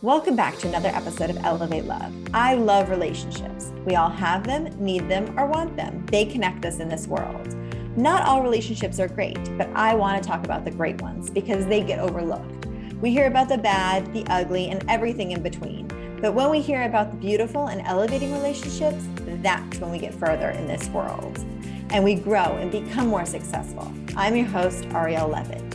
Welcome back to another episode of Elevate Love. I love relationships. We all have them, need them, or want them. They connect us in this world. Not all relationships are great, but I want to talk about the great ones because they get overlooked. We hear about the bad, the ugly, and everything in between. But when we hear about the beautiful and elevating relationships, that's when we get further in this world and we grow and become more successful. I'm your host, Ariel Levitt.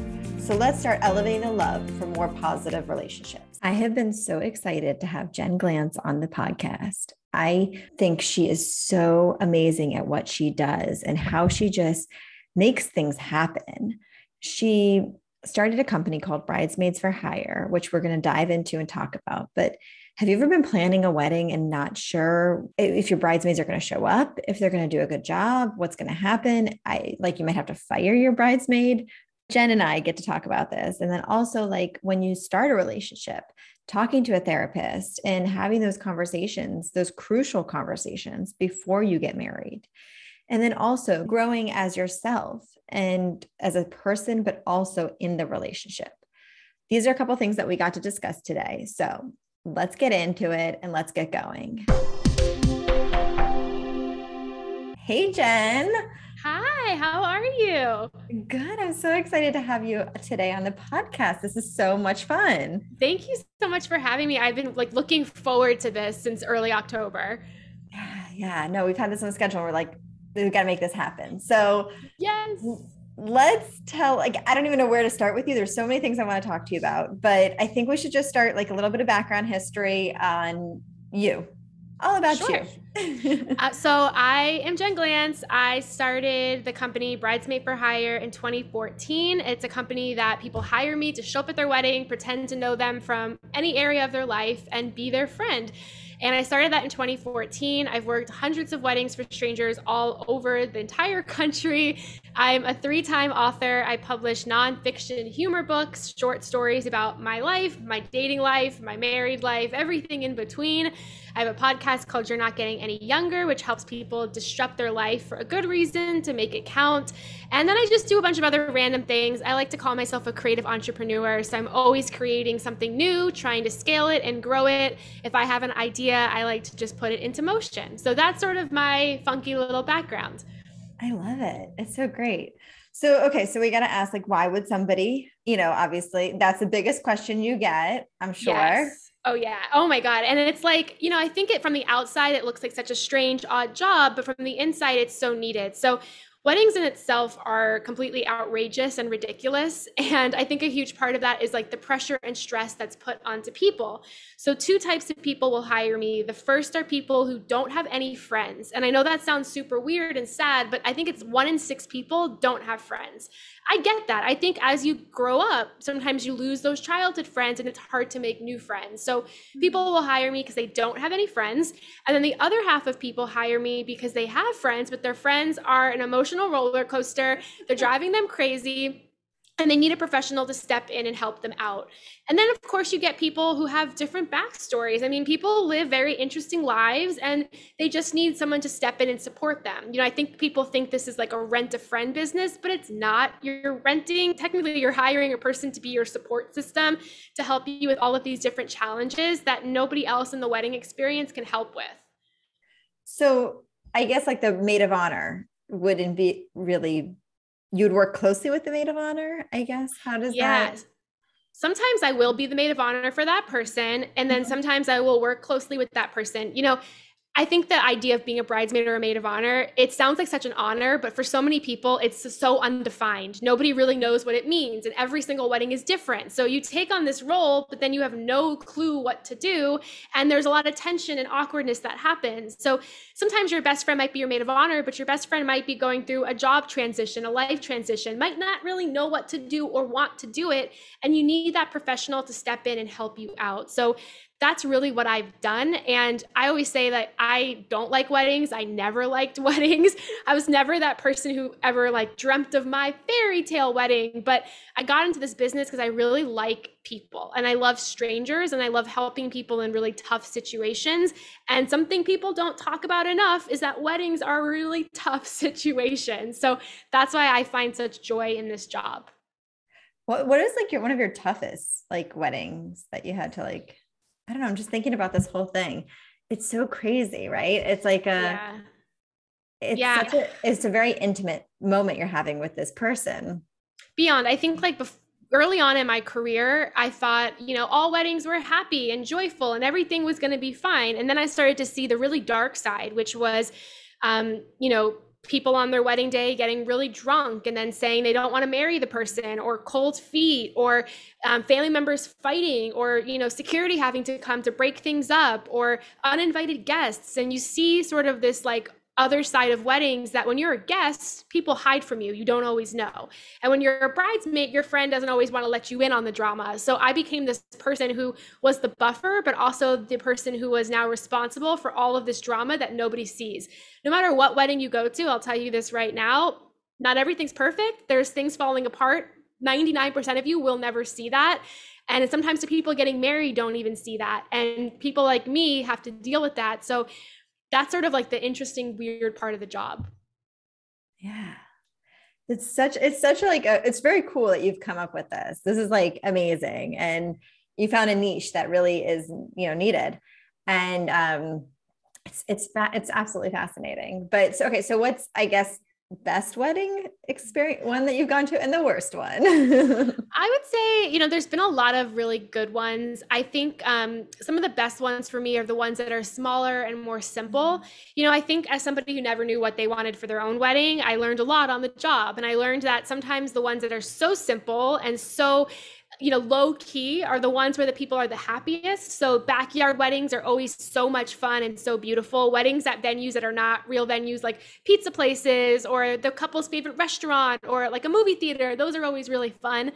So let's start elevating the love for more positive relationships. I have been so excited to have Jen Glantz on the podcast. I think she is so amazing at what she does and how she just makes things happen. She started a company called Bridesmaids for Hire, which we're going to dive into and talk about. But have you ever been planning a wedding and not sure if your bridesmaids are going to show up, if they're going to do a good job, what's going to happen? I like you might have to fire your bridesmaid Jen and I get to talk about this. And then also, like when you start a relationship, talking to a therapist and having those conversations, those crucial conversations before you get married. And then also growing as yourself and as a person, but also in the relationship. These are a couple things that we got to discuss today. So let's get into it and let's get going. Hey, Jen. Hi, how are you? Good. I'm so excited to have you today on the podcast. This is so much fun. Thank you so much for having me. I've been like looking forward to this since early October. Yeah, yeah. No, we've had this on the schedule. We're like, we've got to make this happen. So, yes. Let's tell, like, I don't even know where to start with you. There's so many things I want to talk to you about, but I think we should just start like a little bit of background history on you all about sure. you. uh, so I am Jen Glantz. I started the company Bridesmaid for Hire in 2014. It's a company that people hire me to show up at their wedding, pretend to know them from any area of their life, and be their friend. And I started that in 2014. I've worked hundreds of weddings for strangers all over the entire country. I'm a three time author. I publish nonfiction humor books, short stories about my life, my dating life, my married life, everything in between. I have a podcast called You're Not Getting Any Younger, which helps people disrupt their life for a good reason to make it count. And then I just do a bunch of other random things. I like to call myself a creative entrepreneur. So I'm always creating something new, trying to scale it and grow it. If I have an idea, I like to just put it into motion. So that's sort of my funky little background. I love it. It's so great. So, okay, so we got to ask like, why would somebody, you know, obviously that's the biggest question you get, I'm sure. Yes. Oh yeah. Oh my god. And it's like, you know, I think it from the outside it looks like such a strange odd job, but from the inside it's so needed. So weddings in itself are completely outrageous and ridiculous and i think a huge part of that is like the pressure and stress that's put onto people so two types of people will hire me the first are people who don't have any friends and i know that sounds super weird and sad but i think it's one in six people don't have friends I get that. I think as you grow up, sometimes you lose those childhood friends and it's hard to make new friends. So people mm. will hire me because they don't have any friends. And then the other half of people hire me because they have friends, but their friends are an emotional roller coaster. They're driving them crazy and they need a professional to step in and help them out. And then, of course, you get people who have different backstories. I mean, people live very interesting lives and they just need someone to step in and support them. You know, I think people think this is like a rent a friend business, but it's not. You're renting, technically, you're hiring a person to be your support system to help you with all of these different challenges that nobody else in the wedding experience can help with. So, I guess like the maid of honor wouldn't be really you would work closely with the maid of honor, I guess. How does yes. that? Sometimes I will be the maid of honor for that person. And then mm-hmm. sometimes I will work closely with that person. You know, I think the idea of being a bridesmaid or a maid of honor, it sounds like such an honor, but for so many people, it's so undefined. Nobody really knows what it means, and every single wedding is different. So you take on this role, but then you have no clue what to do, and there's a lot of tension and awkwardness that happens. So sometimes your best friend might be your maid of honor, but your best friend might be going through a job transition, a life transition, might not really know what to do or want to do it, and you need that professional to step in and help you out. So that's really what I've done. And I always say that I don't like weddings. I never liked weddings. I was never that person who ever like dreamt of my fairy tale wedding. But I got into this business because I really like people and I love strangers and I love helping people in really tough situations. And something people don't talk about enough is that weddings are really tough situations. So that's why I find such joy in this job. What what is like your one of your toughest like weddings that you had to like I don't know, I'm just thinking about this whole thing. It's so crazy, right? It's like a yeah. it's yeah. such a it's a very intimate moment you're having with this person. Beyond, I think like before early on in my career, I thought, you know, all weddings were happy and joyful and everything was going to be fine. And then I started to see the really dark side, which was, um, you know, people on their wedding day getting really drunk and then saying they don't want to marry the person or cold feet or um, family members fighting or you know security having to come to break things up or uninvited guests. And you see sort of this like other side of weddings that when you're a guest, people hide from you. You don't always know. And when you're a bridesmaid, your friend doesn't always want to let you in on the drama. So I became this person who was the buffer, but also the person who was now responsible for all of this drama that nobody sees. No matter what wedding you go to, I'll tell you this right now not everything's perfect. There's things falling apart. 99% of you will never see that. And sometimes the people getting married don't even see that. And people like me have to deal with that. So that's sort of like the interesting weird part of the job. Yeah. It's such it's such like a, it's very cool that you've come up with this. This is like amazing and you found a niche that really is you know needed. And um it's it's it's absolutely fascinating. But so, okay so what's i guess best wedding experience one that you've gone to and the worst one. I would say you know there's been a lot of really good ones. I think um, some of the best ones for me are the ones that are smaller and more simple. Mm-hmm. you know i think as somebody who never knew what they wanted for their own wedding i learned a lot on the job. And i learned that sometimes the ones that are so simple and so you know, low key are the ones where the people are the happiest. So backyard weddings are always so much fun and so beautiful. Weddings at venues that are not real venues like pizza places or the couple's favorite restaurant or like a movie theater, those are always really fun.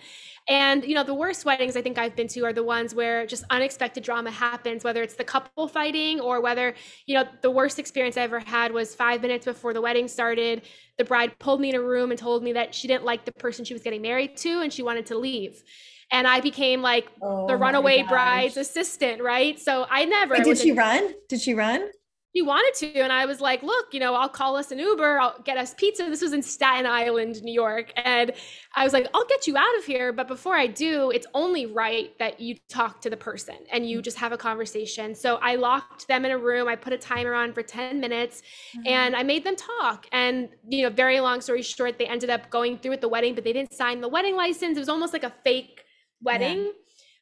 And you know, the worst weddings I think I've been to are the ones where just unexpected drama happens, whether it's the couple fighting or whether, you know, the worst experience I ever had was 5 minutes before the wedding started, the bride pulled me in a room and told me that she didn't like the person she was getting married to and she wanted to leave and I became like oh the runaway bride's assistant, right? So I never. Wait, did she run? Did she run? She wanted to, and I was like, "Look, you know, I'll call us an Uber. I'll get us pizza." This was in Staten Island, New York, and I was like, "I'll get you out of here, but before I do, it's only right that you talk to the person and you just have a conversation." So I locked them in a room. I put a timer on for ten minutes, mm-hmm. and I made them talk. And you know, very long story short, they ended up going through with the wedding, but they didn't sign the wedding license. It was almost like a fake wedding yeah.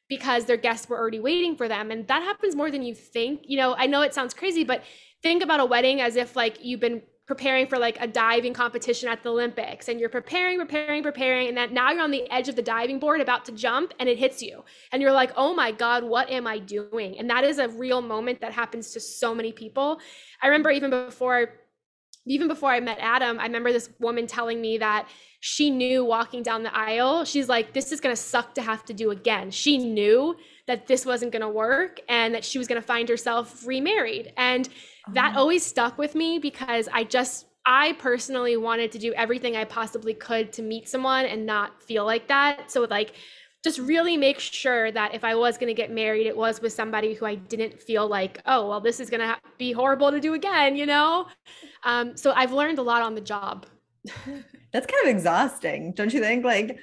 because their guests were already waiting for them. And that happens more than you think. You know, I know it sounds crazy, but think about a wedding as if like you've been preparing for like a diving competition at the Olympics and you're preparing, preparing, preparing, and that now you're on the edge of the diving board about to jump and it hits you. And you're like, oh my God, what am I doing? And that is a real moment that happens to so many people. I remember even before even before I met Adam, I remember this woman telling me that she knew walking down the aisle, she's like, this is going to suck to have to do again. She knew that this wasn't going to work and that she was going to find herself remarried. And that oh. always stuck with me because I just, I personally wanted to do everything I possibly could to meet someone and not feel like that. So, like, just really make sure that if I was going to get married, it was with somebody who I didn't feel like, oh, well, this is going to be horrible to do again, you know? Um, so I've learned a lot on the job. That's kind of exhausting, don't you think? Like,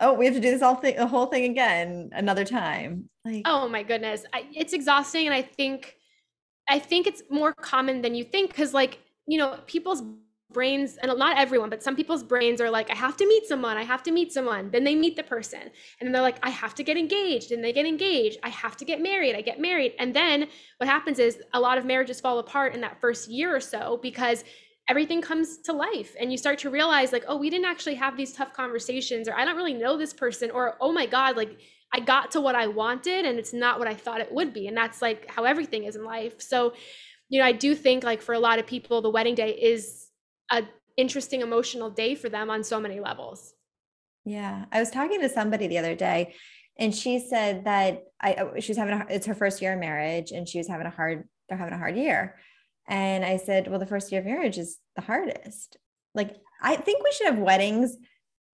oh, we have to do this all thing, the whole thing again another time. Like, oh my goodness, I, it's exhausting, and I think, I think it's more common than you think because, like, you know, people's brains and not everyone but some people's brains are like i have to meet someone i have to meet someone. Then they meet the person and then they're like i have to get engaged and they get engaged i have to get married i get married. And then what happens is a lot of marriages fall apart in that first year or so because everything comes to life and you start to realize like oh we didn't actually have these tough conversations or i don't really know this person or oh my god like i got to what i wanted and it's not what i thought it would be and that's like how everything is in life. So you know i do think like for a lot of people the wedding day is a interesting emotional day for them on so many levels yeah i was talking to somebody the other day and she said that i she was having a, it's her first year of marriage and she was having a hard they're having a hard year and I said, well, the first year of marriage is the hardest. Like, I think we should have weddings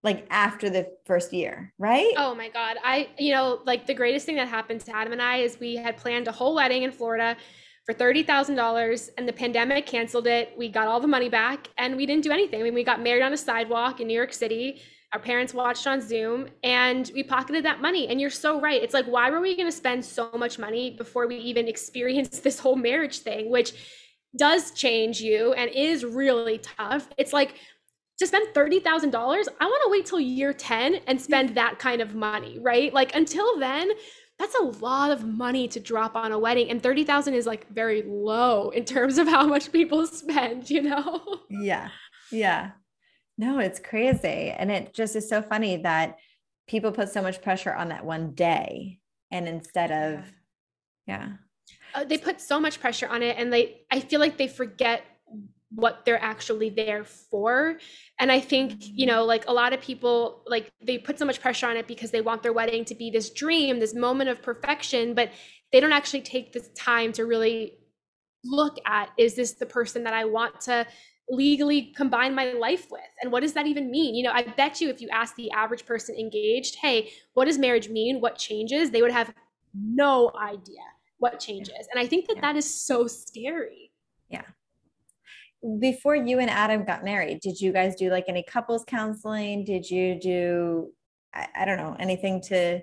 like after the first year, right? Oh my God. I, you know, like the greatest thing that happened to Adam and I is we had planned a whole wedding in Florida for $30,000 and the pandemic canceled it. We got all the money back and we didn't do anything. I mean, we got married on a sidewalk in New York City. our parents watched on Zoom and we pocketed that money. And you're so right. It's like, why were we going to spend so much money before we even experienced this whole marriage thing, which does change you and is really tough? It's like, to spend $30,000, I want to wait till year 10 and spend that kind of money, right? Like until then, that's a lot of money to drop on a wedding and 30,000 is like very low in terms of how much people spend, you know? Yeah. Yeah. No, it's crazy. And it just is so funny that people put so much pressure on that one day. And instead of, yeah. Uh, they put so much pressure on it. And they, I feel like they forget what they're actually there for. And I think, you know, like a lot of people, like they put so much pressure on it because they want their wedding to be this dream, this moment of perfection, but they don't actually take the time to really look at is this the person that I want to legally combine my life with? And what does that even mean? You know i bet you if you ask the average person engaged hey what does marriage mean? What changes? they would have no idea what changes. And i think that yeah. that is so scary before you and adam got married did you guys do like any couples counseling did you do i, I don't know anything to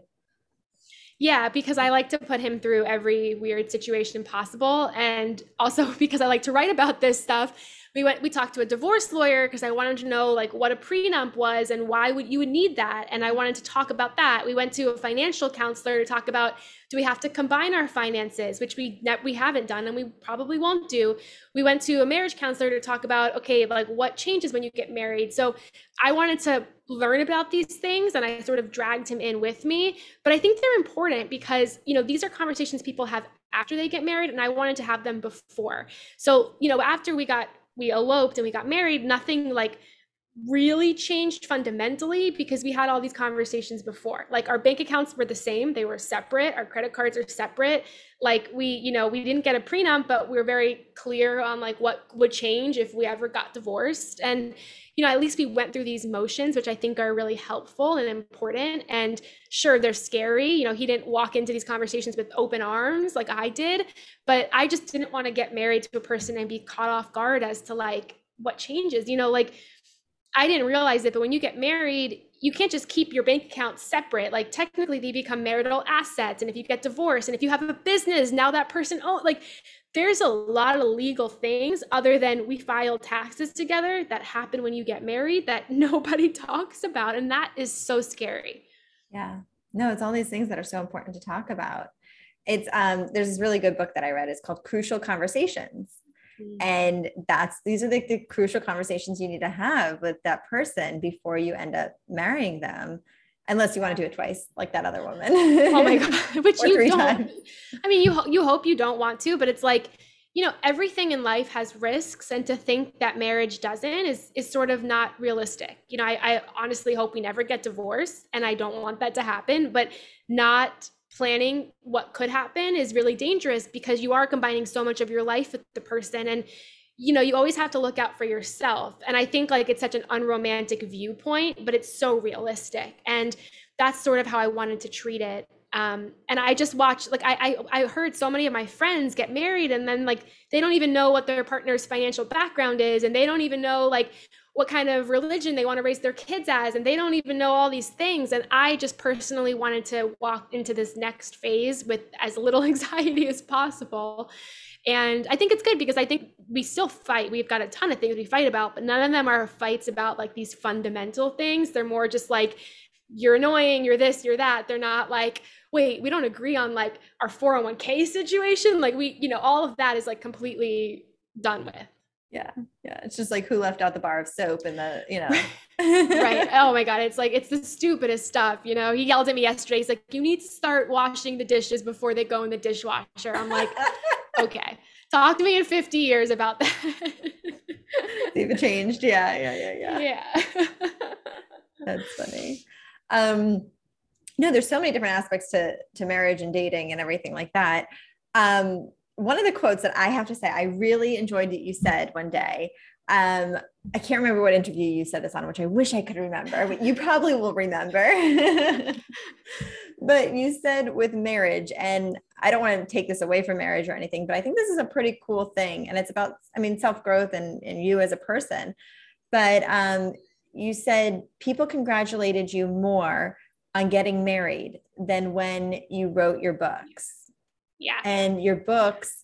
yeah, because I like to put him through every weird situation possible. And also because I like to write about this stuff we went we talked to a divorce lawyer because i wanted to know like what a prenup was and why would you would need that and i wanted to talk about that. We went to a financial counselor to talk about do we have to combine our finances which we we haven't done and we probably won't do. We went to a marriage counselor to talk about okay like what changes when you get married. So i wanted to learn about these things and i sort of dragged him in with me but i think they're important because you know these are conversations people have after they get married and i wanted to have them before. So you know after we got we eloped and we got married, nothing like really changed fundamentally because we had all these conversations before. Like our bank accounts were the same, they were separate, our credit cards are separate. Like we, you know, we didn't get a prenup, but we were very clear on like what would change if we ever got divorced. And you know, at least we went through these motions, which I think are really helpful and important. And sure, they're scary. You know, he didn't walk into these conversations with open arms like I did, but I just didn't want to get married to a person and be caught off guard as to like what changes. You know, like I didn't realize it, but when you get married, you can't just keep your bank account separate. Like technically they become marital assets. And if you get divorced and if you have a business, now that person, oh, like there's a lot of legal things other than we file taxes together that happen when you get married that nobody talks about and that is so scary yeah no it's all these things that are so important to talk about it's um there's this really good book that i read it's called crucial conversations. Mm. and that's these are the, the crucial conversations you need to have with that person before you end up marrying them unless you want to do it twice like that other woman. Oh my god which you don't. times. i mean you you hope you don't want to but it's like you know everything in life has risks and to think that marriage doesn't is is sort of not realistic. You know I, I honestly hope we never get divorced and i don't want that to happen but not planning what could happen is really dangerous because you are combining so much of your life with the person. And you know you always have to look out for yourself. And i think like it's such an unromantic viewpoint but it's so realistic. And that's sort of how i wanted to treat it um, and i just watched like I, I i heard so many of my friends get married and then like they don't even know what their partner's financial background is and they don't even know like what kind of religion they want to raise their kids as and they don't even know all these things and i just personally wanted to walk into this next phase with as little anxiety as possible and I think it's good because I think we still fight. We've got a ton of things we fight about, but none of them are fights about like these fundamental things. They're more just like, you're annoying, you're this, you're that. They're not like, wait, we don't agree on like our 401k situation. Like we, you know, all of that is like completely done with. Yeah. Yeah. It's just like who left out the bar of soap and the, you know. right. Oh my God. It's like, it's the stupidest stuff. You know, he yelled at me yesterday. He's like, you need to start washing the dishes before they go in the dishwasher. I'm like, okay. Talk to me in 50 years about that. Even changed. Yeah. Yeah. Yeah. Yeah. Yeah. That's funny. Um, no, there's so many different aspects to, to marriage and dating and everything like that. Um, one of the quotes that I have to say, I really enjoyed that you said one day. Um, I can't remember what interview you said this on, which I wish I could remember, but you probably will remember. but you said with marriage, and I don't want to take this away from marriage or anything, but I think this is a pretty cool thing. And it's about, I mean, self growth and, and you as a person. But um, you said people congratulated you more on getting married than when you wrote your books. Yeah. And your books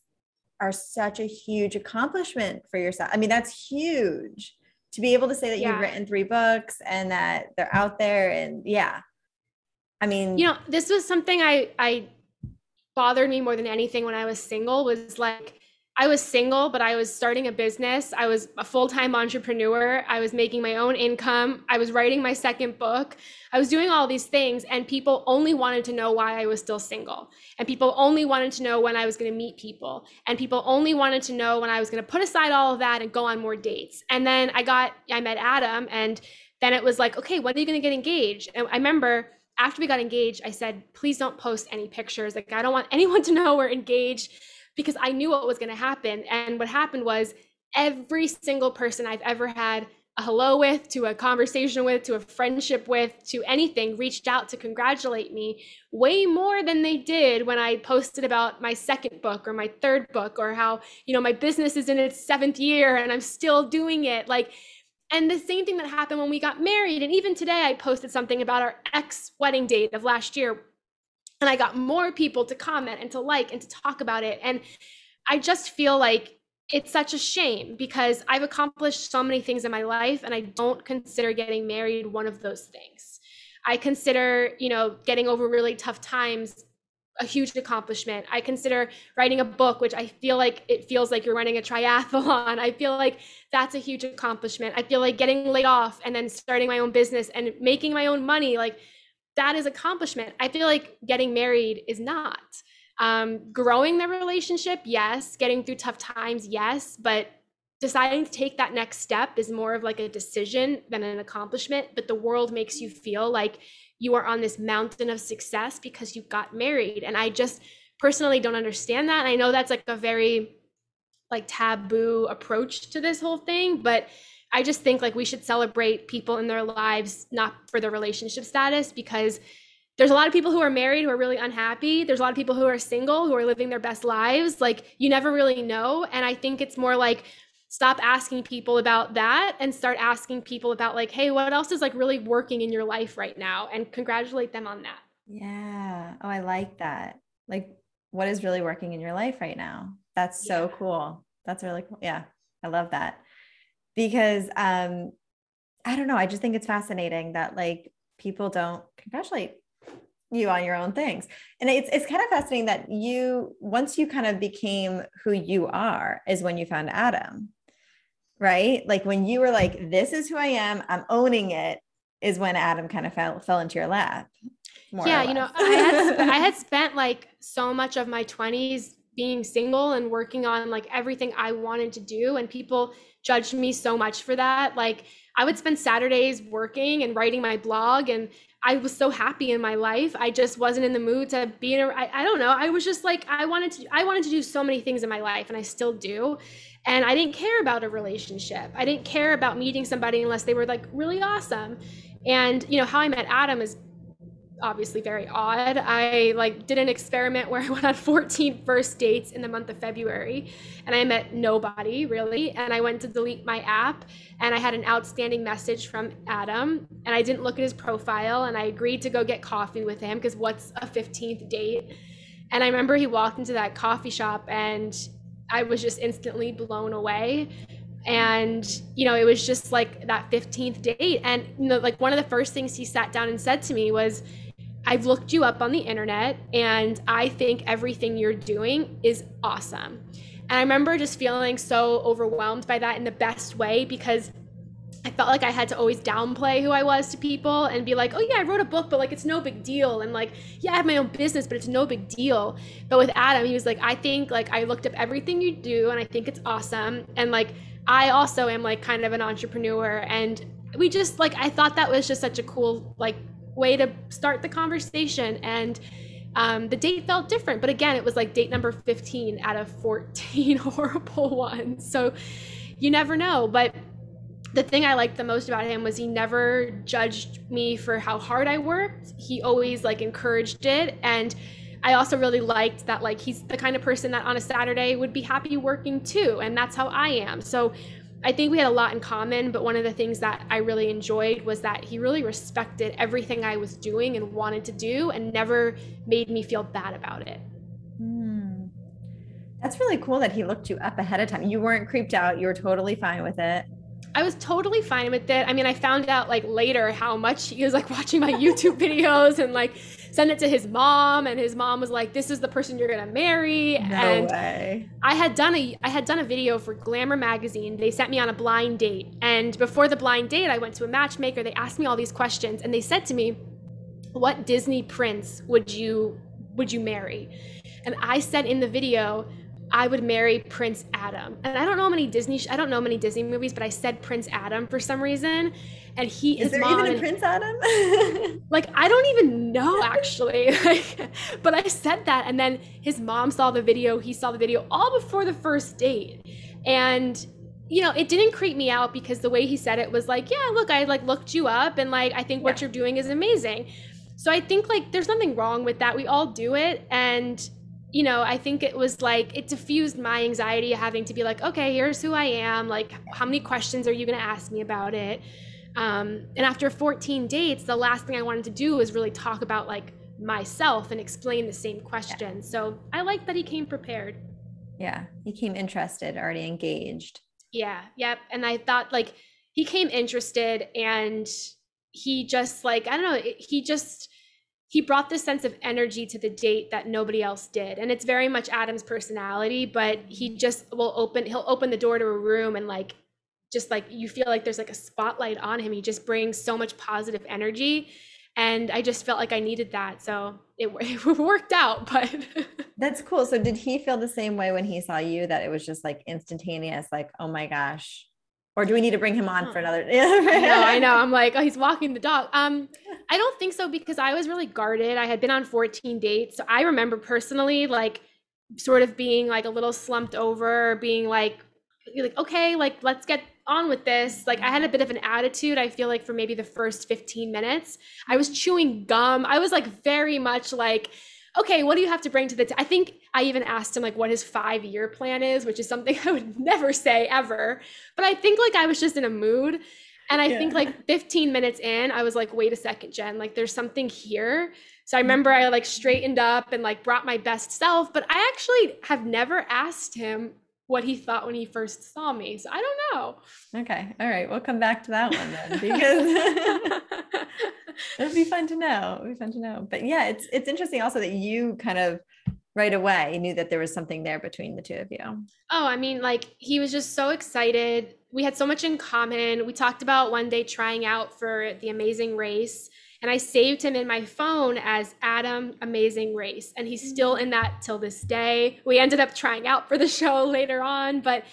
are such a huge accomplishment for yourself. I mean, that's huge to be able to say that yeah. you've written three books and that they're out there and yeah. I mean, you know, this was something I I bothered me more than anything when I was single was like I was single, but I was starting a business. I was a full time entrepreneur. I was making my own income. I was writing my second book. I was doing all these things, and people only wanted to know why I was still single. And people only wanted to know when I was going to meet people. And people only wanted to know when I was going to put aside all of that and go on more dates. And then I got, I met Adam, and then it was like, okay, when are you going to get engaged? And I remember after we got engaged, I said, please don't post any pictures. Like, I don't want anyone to know we're engaged because I knew what was going to happen. And what happened was every single person I've ever had a hello with, to a conversation with, to a friendship with, to anything reached out to congratulate me way more than they did when I posted about my second book or my third book or how, you know, my business is in its seventh year and I'm still doing it. Like, and the same thing that happened when we got married. And even today, I posted something about our ex wedding date of last year and I got more people to comment and to like and to talk about it. And I just feel like it's such a shame because I've accomplished so many things in my life and I don't consider getting married one of those things. I consider, you know, getting over really tough times a huge accomplishment. I consider writing a book, which I feel like it feels like you're running a triathlon. I feel like that's a huge accomplishment. I feel like getting laid off and then starting my own business and making my own money, like that is accomplishment. I feel like getting married is not. Um, growing the relationship, yes. Getting through tough times, yes. But deciding to take that next step is more of like a decision than an accomplishment. But the world makes you feel like you are on this mountain of success because you got married. And I just personally don't understand that. And I know that's like a very like taboo approach to this whole thing, but I just think like we should celebrate people in their lives, not for their relationship status, because there's a lot of people who are married who are really unhappy. There's a lot of people who are single who are living their best lives. Like you never really know. And I think it's more like stop asking people about that and start asking people about like, hey, what else is like really working in your life right now? And congratulate them on that. Yeah. Oh, I like that. Like, what is really working in your life right now? That's so yeah. cool. That's really cool. Yeah. I love that because um I don't know, I just think it's fascinating that like people don't congratulate you on your own things. And it's it's kind of fascinating that you once you kind of became who you are is when you found Adam. Right? Like when you were like this is who I am, I'm owning it is when Adam kind of fell fell into your lap. yeah, you know, I had I had spent like so much of my 20s being single and working on like everything I wanted to do and people judged me so much for that. Like I would spend Saturdays working and writing my blog and I was so happy in my life. I just wasn't in the mood to be in a I, I don't know. I was just like I wanted to I wanted to do so many things in my life and I still do. And I didn't care about a relationship. I didn't care about meeting somebody unless they were like really awesome. And you know, how I met Adam is obviously very odd. I like did an experiment where I went on 14 first dates in the month of February and I met nobody really and I went to delete my app and I had an outstanding message from Adam and I didn't look at his profile and I agreed to go get coffee with him because what's a 15th date? And I remember he walked into that coffee shop and I was just instantly blown away and you know it was just like that 15th date and you know like one of the first things he sat down and said to me was I've looked you up on the internet and I think everything you're doing is awesome. And I remember just feeling so overwhelmed by that in the best way because I felt like I had to always downplay who I was to people and be like, oh, yeah, I wrote a book, but like it's no big deal. And like, yeah, I have my own business, but it's no big deal. But with Adam, he was like, I think like I looked up everything you do and I think it's awesome. And like, I also am like kind of an entrepreneur. And we just like, I thought that was just such a cool, like, way to start the conversation. And um, the date felt different, but again, it was like date number 15 out of 14 horrible ones. So you never know. But the thing I liked the most about him was he never judged me for how hard I worked. He always like encouraged it. And I also really liked that like he's the kind of person that on a Saturday would be happy working too. And that's how I am. So I think we had a lot in common, but one of the things that I really enjoyed was that he really respected everything I was doing and wanted to do and never made me feel bad about it. Mm. That's really cool that he looked you up ahead of time. You weren't creeped out, you were totally fine with it. I was totally fine with it. I mean, I found out like later how much he was like watching my YouTube videos and like send it to his mom and his mom was like this is the person you're going to marry no and way. I had done a I had done a video for Glamour magazine. They sent me on a blind date and before the blind date I went to a matchmaker. They asked me all these questions and they said to me, "What Disney prince would you would you marry?" And I said in the video, I would marry Prince Adam. And I don't know many Disney I don't know many Disney movies, but I said Prince Adam for some reason. And he is Is there even a Prince Adam? like I don't even know actually. but I said that and then his mom saw the video, he saw the video all before the first date. And you know, it didn't creep me out because the way he said it was like, yeah, look, I like looked you up and like I think what yeah. you're doing is amazing. So I think like there's nothing wrong with that. We all do it and you know, I think it was like it diffused my anxiety having to be like, okay, here's who I am. Like, how many questions are you going to ask me about it? Um, and after 14 dates, the last thing I wanted to do was really talk about like myself and explain the same question. Yeah. So I like that he came prepared. Yeah, he came interested, already engaged. Yeah, yep. And I thought like he came interested and he just like, I don't know, he just he brought this sense of energy to the date that nobody else did. And it's very much adam's personality but he just will open he'll open the door to a room and like just like you feel like there's like a spotlight on him. He just brings so much positive energy. And i just felt like i needed that. So it, it worked out but that's cool. So did he feel the same way when he saw you that it was just like instantaneous like oh my gosh or do we need to bring him on for another? I know, I know. I'm like, oh, he's walking the dog. Um, I don't think so because I was really guarded. I had been on 14 dates, so I remember personally like sort of being like a little slumped over, being like, you're like okay, like let's get on with this. Like I had a bit of an attitude. I feel like for maybe the first 15 minutes, I was chewing gum. I was like very much like okay, what do you have to bring to the t-? I think I even asked him like what his 5-year plan is, which is something I would never say ever. But I think like I was just in a mood and I yeah. think like 15 minutes in, I was like, wait a second, Jen, like there's something here. So I mm-hmm. remember I like straightened up and like brought my best self, but I actually have never asked him what he thought when he first saw me. So I don't know. Okay. All right. We'll come back to that one then because it'll be fun to know. It'll be fun to know. But yeah, it's it's interesting also that you kind of right away knew that there was something there between the two of you. Oh, I mean, like he was just so excited. We had so much in common. We talked about one day trying out for the amazing race and I saved him in my phone as Adam Amazing Race. And he's still in that till this day. We ended up trying out for the show later on, but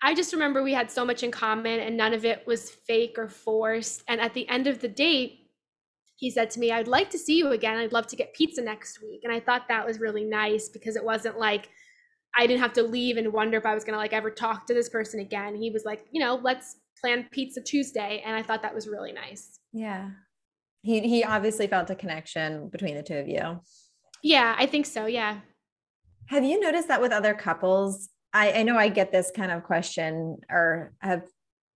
I just remember we had so much in common and none of it was fake or forced. And at the end of the date, he said to me, I'd like to see you again. I'd love to get pizza next week. And I thought that was really nice because it wasn't like I didn't have to leave and wonder if I was going to like ever talk to this person again. He was like, you know, let's plan pizza Tuesday. And I thought that was really nice. Yeah he he obviously felt a connection between the two of you. Yeah, I think so. Yeah. Have you noticed that with other couples? I, I know I get this kind of question or have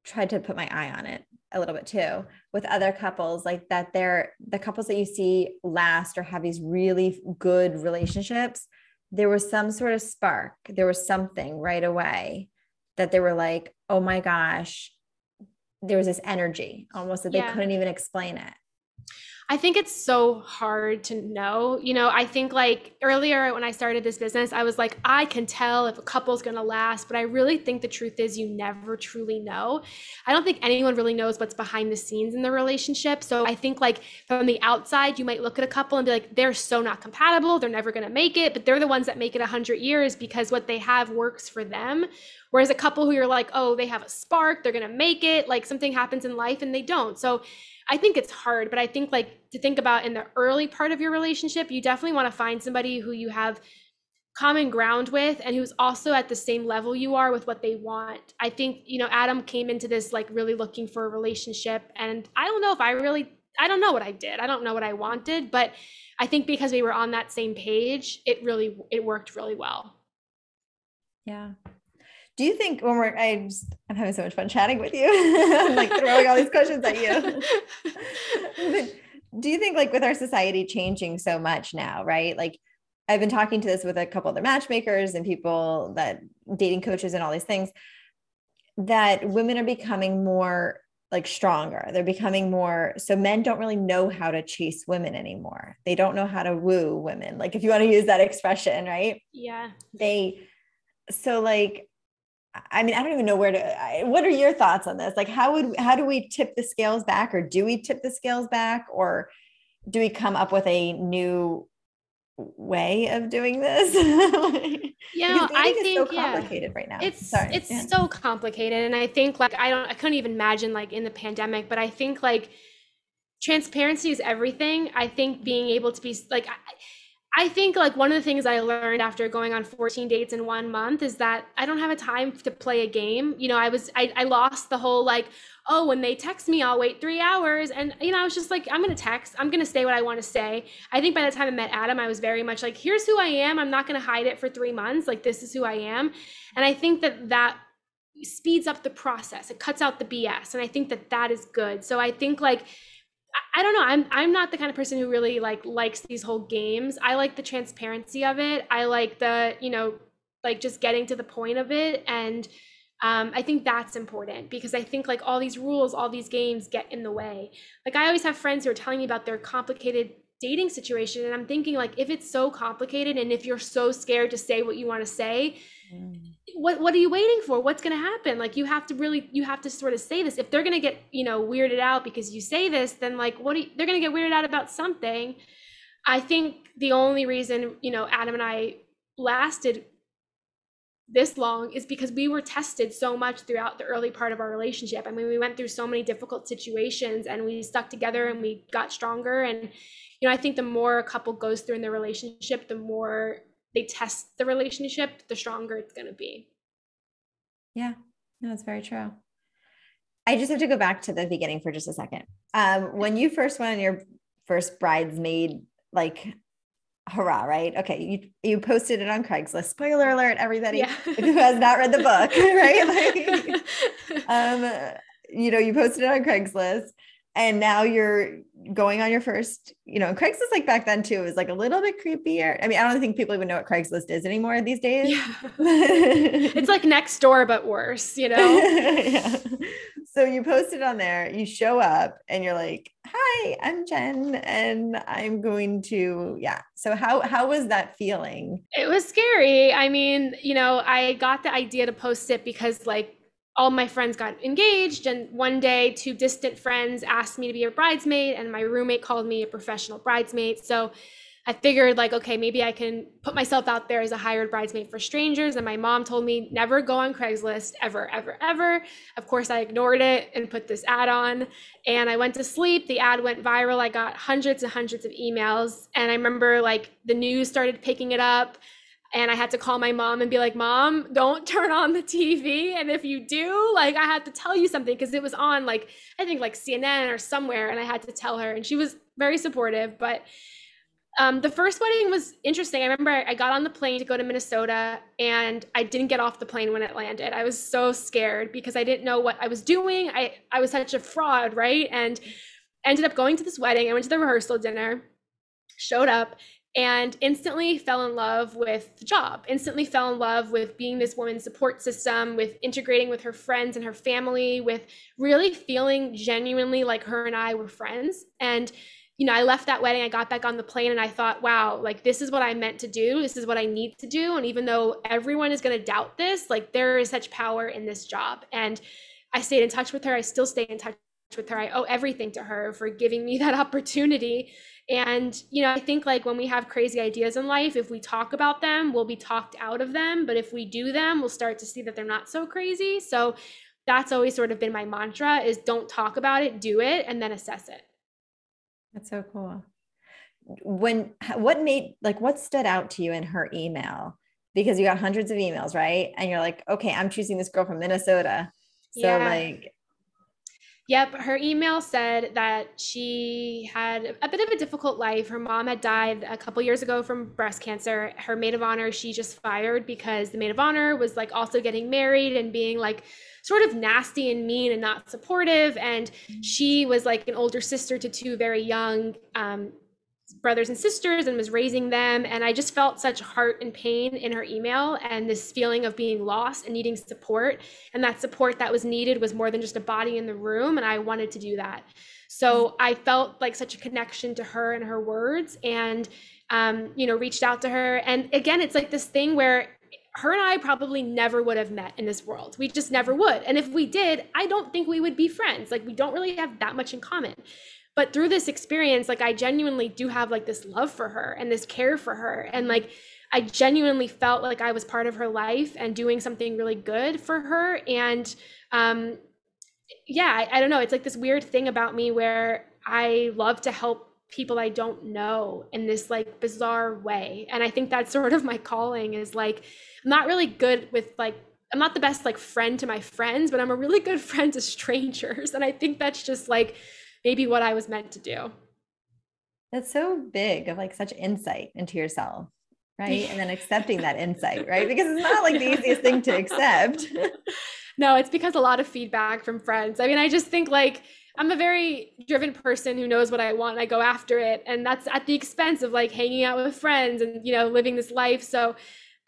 tried to put my eye on it a little bit too with other couples like that they're the couples that you see last or have these really good relationships there was some sort of spark there was something right away that they were like oh my gosh there was this energy almost that yeah. they couldn't even explain it I think it's so hard to know. You know, I think like earlier when I started this business, I was like, I can tell if a couple's to last, but I really think the truth is you never truly know. I don't think anyone really knows what's behind the scenes in the relationship. So I think like from the outside, you might look at a couple and be like, they're so not compatible. They're never to make it, but they're the ones that make it 100 years because what they have works for them. Whereas a couple who you're like, oh, they have a spark, they're to make it, like something happens in life and they don't. So I think it's hard, but I think like to think about in the early part of your relationship, you definitely want to find somebody who you have common ground with and who's also at the same level you are with what they want. I think, you know, Adam came into this like really looking for a relationship and I don't know if I really I don't know what I did. I don't know what I wanted, but I think because we were on that same page, it really it worked really well. Yeah. Do you think when we're I just, I'm having so much fun chatting with you, I'm like throwing all these questions at you. do you think like with our society changing so much now, right? Like I've been talking to this with a couple other matchmakers and people that dating coaches and all these things that women are becoming more like stronger. They're becoming more so men don't really know how to chase women anymore. They don't know how to woo women. Like if you want to use that expression, right? Yeah. They so like I mean, I don't even know where to I, what are your thoughts on this? Like how would how do we tip the scales back or do we tip the scales back or do we come up with a new way of doing this? yeah, I think it's so complicated yeah. right now. It's Sorry. it's yeah. so complicated, and I think like I don't I couldn't even imagine like in the pandemic, but I think like transparency is everything. I think being able to be like. I, I think like one of the things I learned after going on 14 dates in one month is that I don't have a time to play a game. You know, I was I, I lost the whole like, oh, when they text me, I'll wait three hours. And you know, I was just like, I'm gonna text, I'm gonna say what I want to say. I think by the time I met Adam, I was very much like, here's who I am. I'm not gonna hide it for three months. Like this is who I am. And I think that that speeds up the process. It cuts out the BS. And I think that that is good. So I think like I don't know. I'm I'm not the kind of person who really like likes these whole games. I like the transparency of it. I like the, you know, like just getting to the point of it and um, I think that's important because I think like all these rules, all these games get in the way. Like I always have friends who are telling me about their complicated dating situation and I'm thinking like if it's so complicated and if you're so scared to say what you want to say, Mm. what what are you waiting for? What's going to happen? Like you have to really you have to sort of say this. If they're going to get you know weirded out because you say this then like what you, they're going to get weirded out about something. I think the only reason you know adam and i lasted this long is because we were tested so much throughout the early part of our relationship. I mean, we went through so many difficult situations and we stuck together and we got stronger. And, you know, I think the more a couple goes through in their relationship, the more they test the relationship, the stronger it's going to be. Yeah, no, it's very true. I just have to go back to the beginning for just a second. Um, when you first went on your first bridesmaid, like, hurrah, right? Okay, you you posted it on Craigslist. Spoiler alert, everybody yeah. who has not read the book, right? Like, um, you know, you posted it on Craigslist, and now you're going on your first, you know, Craigslist like back then too was like a little bit creepier. I mean, I don't think people even know what Craigslist is anymore these days. Yeah. it's like Nextdoor, but worse, you know? yeah. So you post it on there, you show up and you're like, hi, I'm Jen and I'm going to, yeah. So how, how was that feeling? It was scary. I mean, you know, I got the idea to post it because like all my friends got engaged and one day two distant friends asked me to be a bridesmaid and my roommate called me a professional bridesmaid. So i figured like okay maybe i can put myself out there as a hired bridesmaid for strangers and my mom told me never go on craigslist ever ever ever. Of course i ignored it and put this ad on and i went to sleep. The ad went viral. I got hundreds and hundreds of emails and i remember like the news started picking it up and I had to call my mom and be like, "Mom, don't turn on the TV." And if you do, like I had to tell you something because it was on like I think like CNN or somewhere and I had to tell her and she was very supportive, but um, the first wedding was interesting. I remember I got on the plane to go to Minnesota and I didn't get off the plane when it landed. I was so scared because I didn't know what I was doing. I, I was such a fraud, right? And ended up going to this wedding. I went to the rehearsal dinner, showed up, and instantly fell in love with the job instantly fell in love with being this woman's support system with integrating with her friends and her family with really feeling genuinely like her and i were friends. And you know i left that wedding i got back on the plane and i thought wow like this is what i meant to do. This is what i need to do. And even though everyone is going to doubt this like there is such power in this job. And i stayed in touch with her. I still stay in touch with her. I owe everything to her for giving me that opportunity and, you know, I think like when we have crazy ideas in life, if we talk about them, we'll be talked out of them. But if we do them, we'll start to see that they're not so crazy. So that's always sort of been my mantra is don't talk about it, do it, and then assess it. That's so cool. When, what made, like, what stood out to you in her email? Because you got hundreds of emails, right? And you're like, okay, I'm choosing this girl from Minnesota. So, yeah. like, Yep, her email said that she had a bit of a difficult life. Her mom had died a couple years ago from breast cancer. Her maid of honor, she just fired because the maid of honor was like also getting married and being like sort of nasty and mean and not supportive. And she was like an older sister to two very young um, brothers and sisters and was raising them. And I just felt such heart and pain in her email and this feeling of being lost and needing support. And that support that was needed was more than just a body in the room. And I wanted to do that. So I felt like such a connection to her and her words and, um, you know, reached out to her. And again, it's like this thing where her and I probably never would have met in this world. We just never would. And if we did, I don't think we would be friends. Like we don't really have that much in common but through this experience like i genuinely do have like this love for her and this care for her. And like i genuinely felt like i was part of her life and doing something really good for her. And um yeah I, I don't know. It's like this weird thing about me where i love to help people i don't know in this like bizarre way. And i think that's sort of my calling is like i'm not really good with like i'm not the best like friend to my friends but i'm a really good friend to strangers. And i think that's just like maybe what I was meant to do. That's so big of like such insight into yourself, right? And then accepting that insight, right? Because it's not like the easiest thing to accept. no, it's because a lot of feedback from friends. I mean, I just think like I'm a very driven person who knows what I want. and I go after it. And that's at the expense of like hanging out with friends and, you know, living this life. So,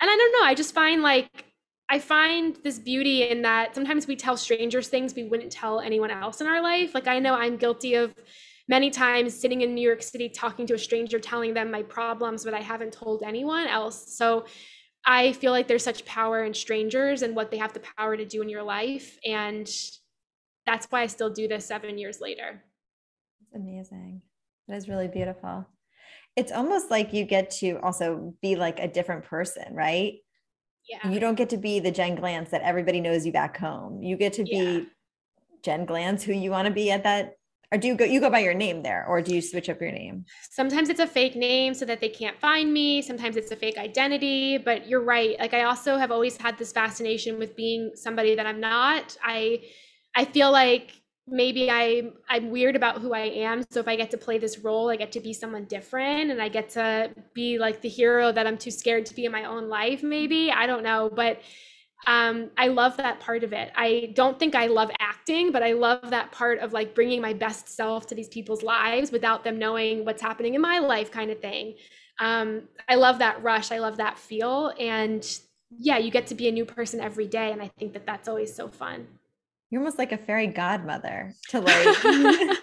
and I don't know, I just find like I find this beauty in that sometimes we tell strangers things we wouldn't tell anyone else in our life. Like I know I'm guilty of many times sitting in New York City talking to a stranger, telling them my problems, but I haven't told anyone else. So I feel like there's such power in strangers and what they have the power to do in your life. And that's why I still do this seven years later. It's amazing. That is really beautiful. It's almost like you get to also be like a different person, right? Yeah. You don't get to be the Jen Glantz that everybody knows you back home. You get to be yeah. Jen Glantz who you want to be at that or do you go you go by your name there or do you switch up your name sometimes it's a fake name so that they can't find me sometimes it's a fake identity but you're right like i also have always had this fascination with being somebody that i'm not i i feel like maybe I I'm weird about who I am. So if I get to play this role, I get to be someone different and I get to be like the hero that I'm too scared to be in my own life maybe. I don't know, but um, I love that part of it. I don't think I love acting, but I love that part of like bringing my best self to these people's lives without them knowing what's happening in my life, kind of thing. Um, I love that rush. I love that feel. And yeah, you get to be a new person every day. And I think that that's always so fun. You're almost like a fairy godmother to like.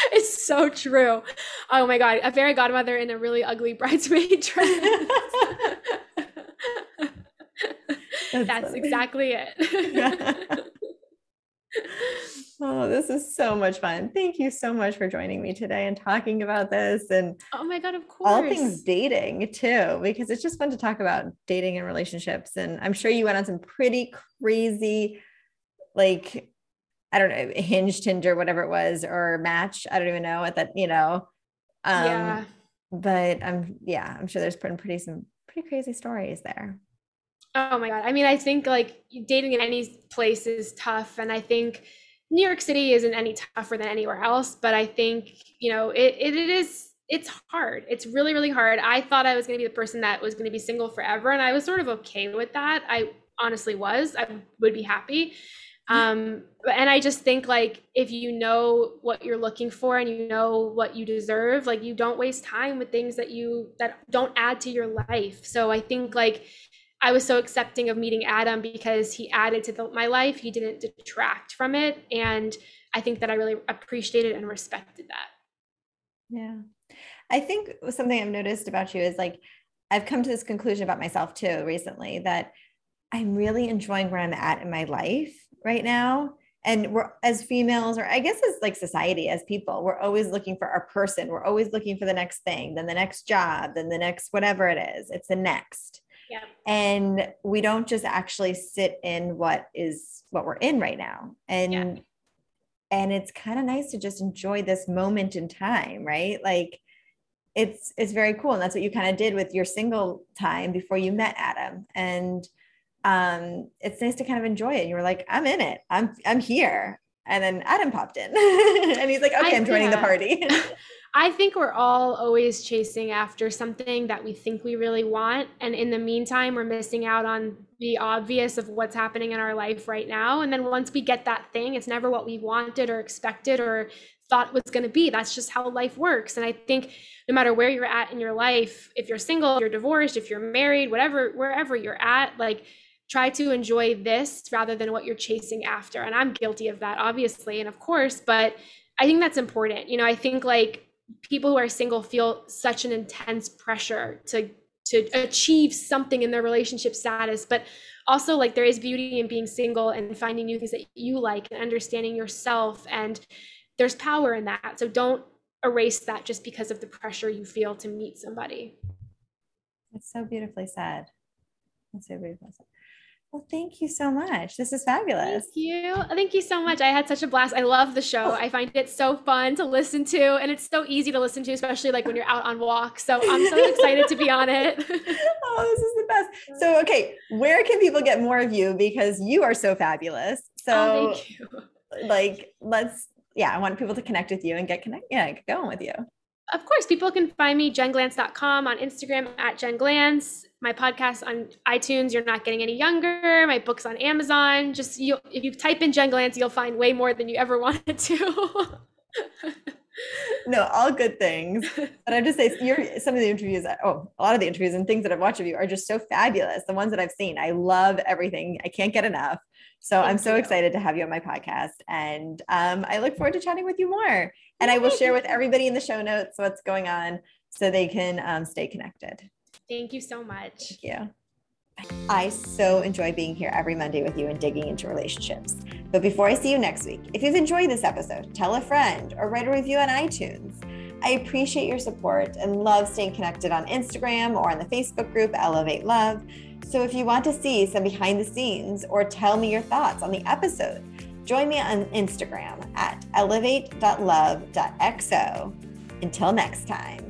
it's so true. Oh my god, a fairy godmother in a really ugly bridesmaid dress. That's, That's exactly it. oh, this is so much fun. Thank you so much for joining me today and talking about this and oh my god, of course. All things dating too, because it's just fun to talk about dating and relationships. And I'm sure you went on some pretty crazy like I don't know, Hinge, Tinder, whatever it was, or Match. I don't even know at that, you know. Um, yeah. But I'm, yeah, I'm sure there's been pretty some pretty crazy stories there. Oh my god! I mean, I think like dating in any place is tough, and I think New York City isn't any tougher than anywhere else. But I think you know it, it, it is it's hard. It's really really hard. I thought I was going to be the person that was going to be single forever, and I was sort of okay with that. I honestly was. I would be happy um and i just think like if you know what you're looking for and you know what you deserve like you don't waste time with things that you that don't add to your life. So i think like i was so accepting of meeting adam because he added to the, my life. He didn't detract from it. And i think that i really appreciated and respected that. Yeah. I think something i've noticed about you is like i've come to this conclusion about myself too recently that i'm really enjoying where i'm at in my life right now. And we're as females or i guess as like society as people we're always looking for our person. We're always looking for the next thing then the next job then the next whatever it is. It's the next. Yeah. and we don't just actually sit in what is what we're in right now. And yeah. and it's kind of nice to just enjoy this moment in time right? Like it's it's very cool. And that's what you kind of did with your single time before you met adam. And um, it's nice to kind of enjoy it. And you were like, I'm in it. I'm I'm here. And then Adam popped in and he's like, okay, I, I'm joining yeah. the party. I think we're all always chasing after something that we think we really want. And in the meantime, we're missing out on the obvious of what's happening in our life right now. And then once we get that thing, it's never what we wanted or expected or thought was going to be. That's just how life works. And I think no matter where you're at in your life, if you're single, if you're divorced, if you're married, whatever, wherever you're at, like try to enjoy this rather than what you're chasing after. And I'm guilty of that, obviously. And of course, but I think that's important. You know, I think like people who are single feel such an intense pressure to to achieve something in their relationship status but also like there is beauty in being single and finding new things that you like and understanding yourself and there's power in that so don't erase that just because of the pressure you feel to meet somebody it's so beautifully said that's so beautifully said well, thank you so much. This is fabulous. Thank you. Thank you so much. I had such a blast. I love the show. I find it so fun to listen to, and it's so easy to listen to, especially like when you're out on walks. So I'm so excited to be on it. oh, this is the best. So, okay, where can people get more of you? Because you are so fabulous. So, oh, like, let's, yeah, I want people to connect with you and get connect, yeah, get going with you of course, people can find me jenglantz.com on Instagram at jenglantz. My podcast on iTunes, You're Not Getting Any Younger. My books on Amazon. Just you, if you type in Jen Glantz, you'll find way more than you ever wanted to. no, all good things. But I just say you're some of the interviews, oh, a lot of the interviews and things that I've watched of you are just so fabulous. The ones that I've seen, I love everything. I can't get enough. So Thank I'm so you. excited to have you on my podcast. And um, I look forward to chatting with you more. And I will share with everybody in the show notes what's going on so they can um, stay connected. Thank you so much. Thank you. I so enjoy being here every Monday with you and digging into relationships. But before I see you next week, if you've enjoyed this episode, tell a friend or write a review on iTunes. I appreciate your support and love staying connected on Instagram or on the Facebook group Elevate Love. So if you want to see some behind the scenes or tell me your thoughts on the episode, join me on Instagram at elevate.love.xo. Until next time.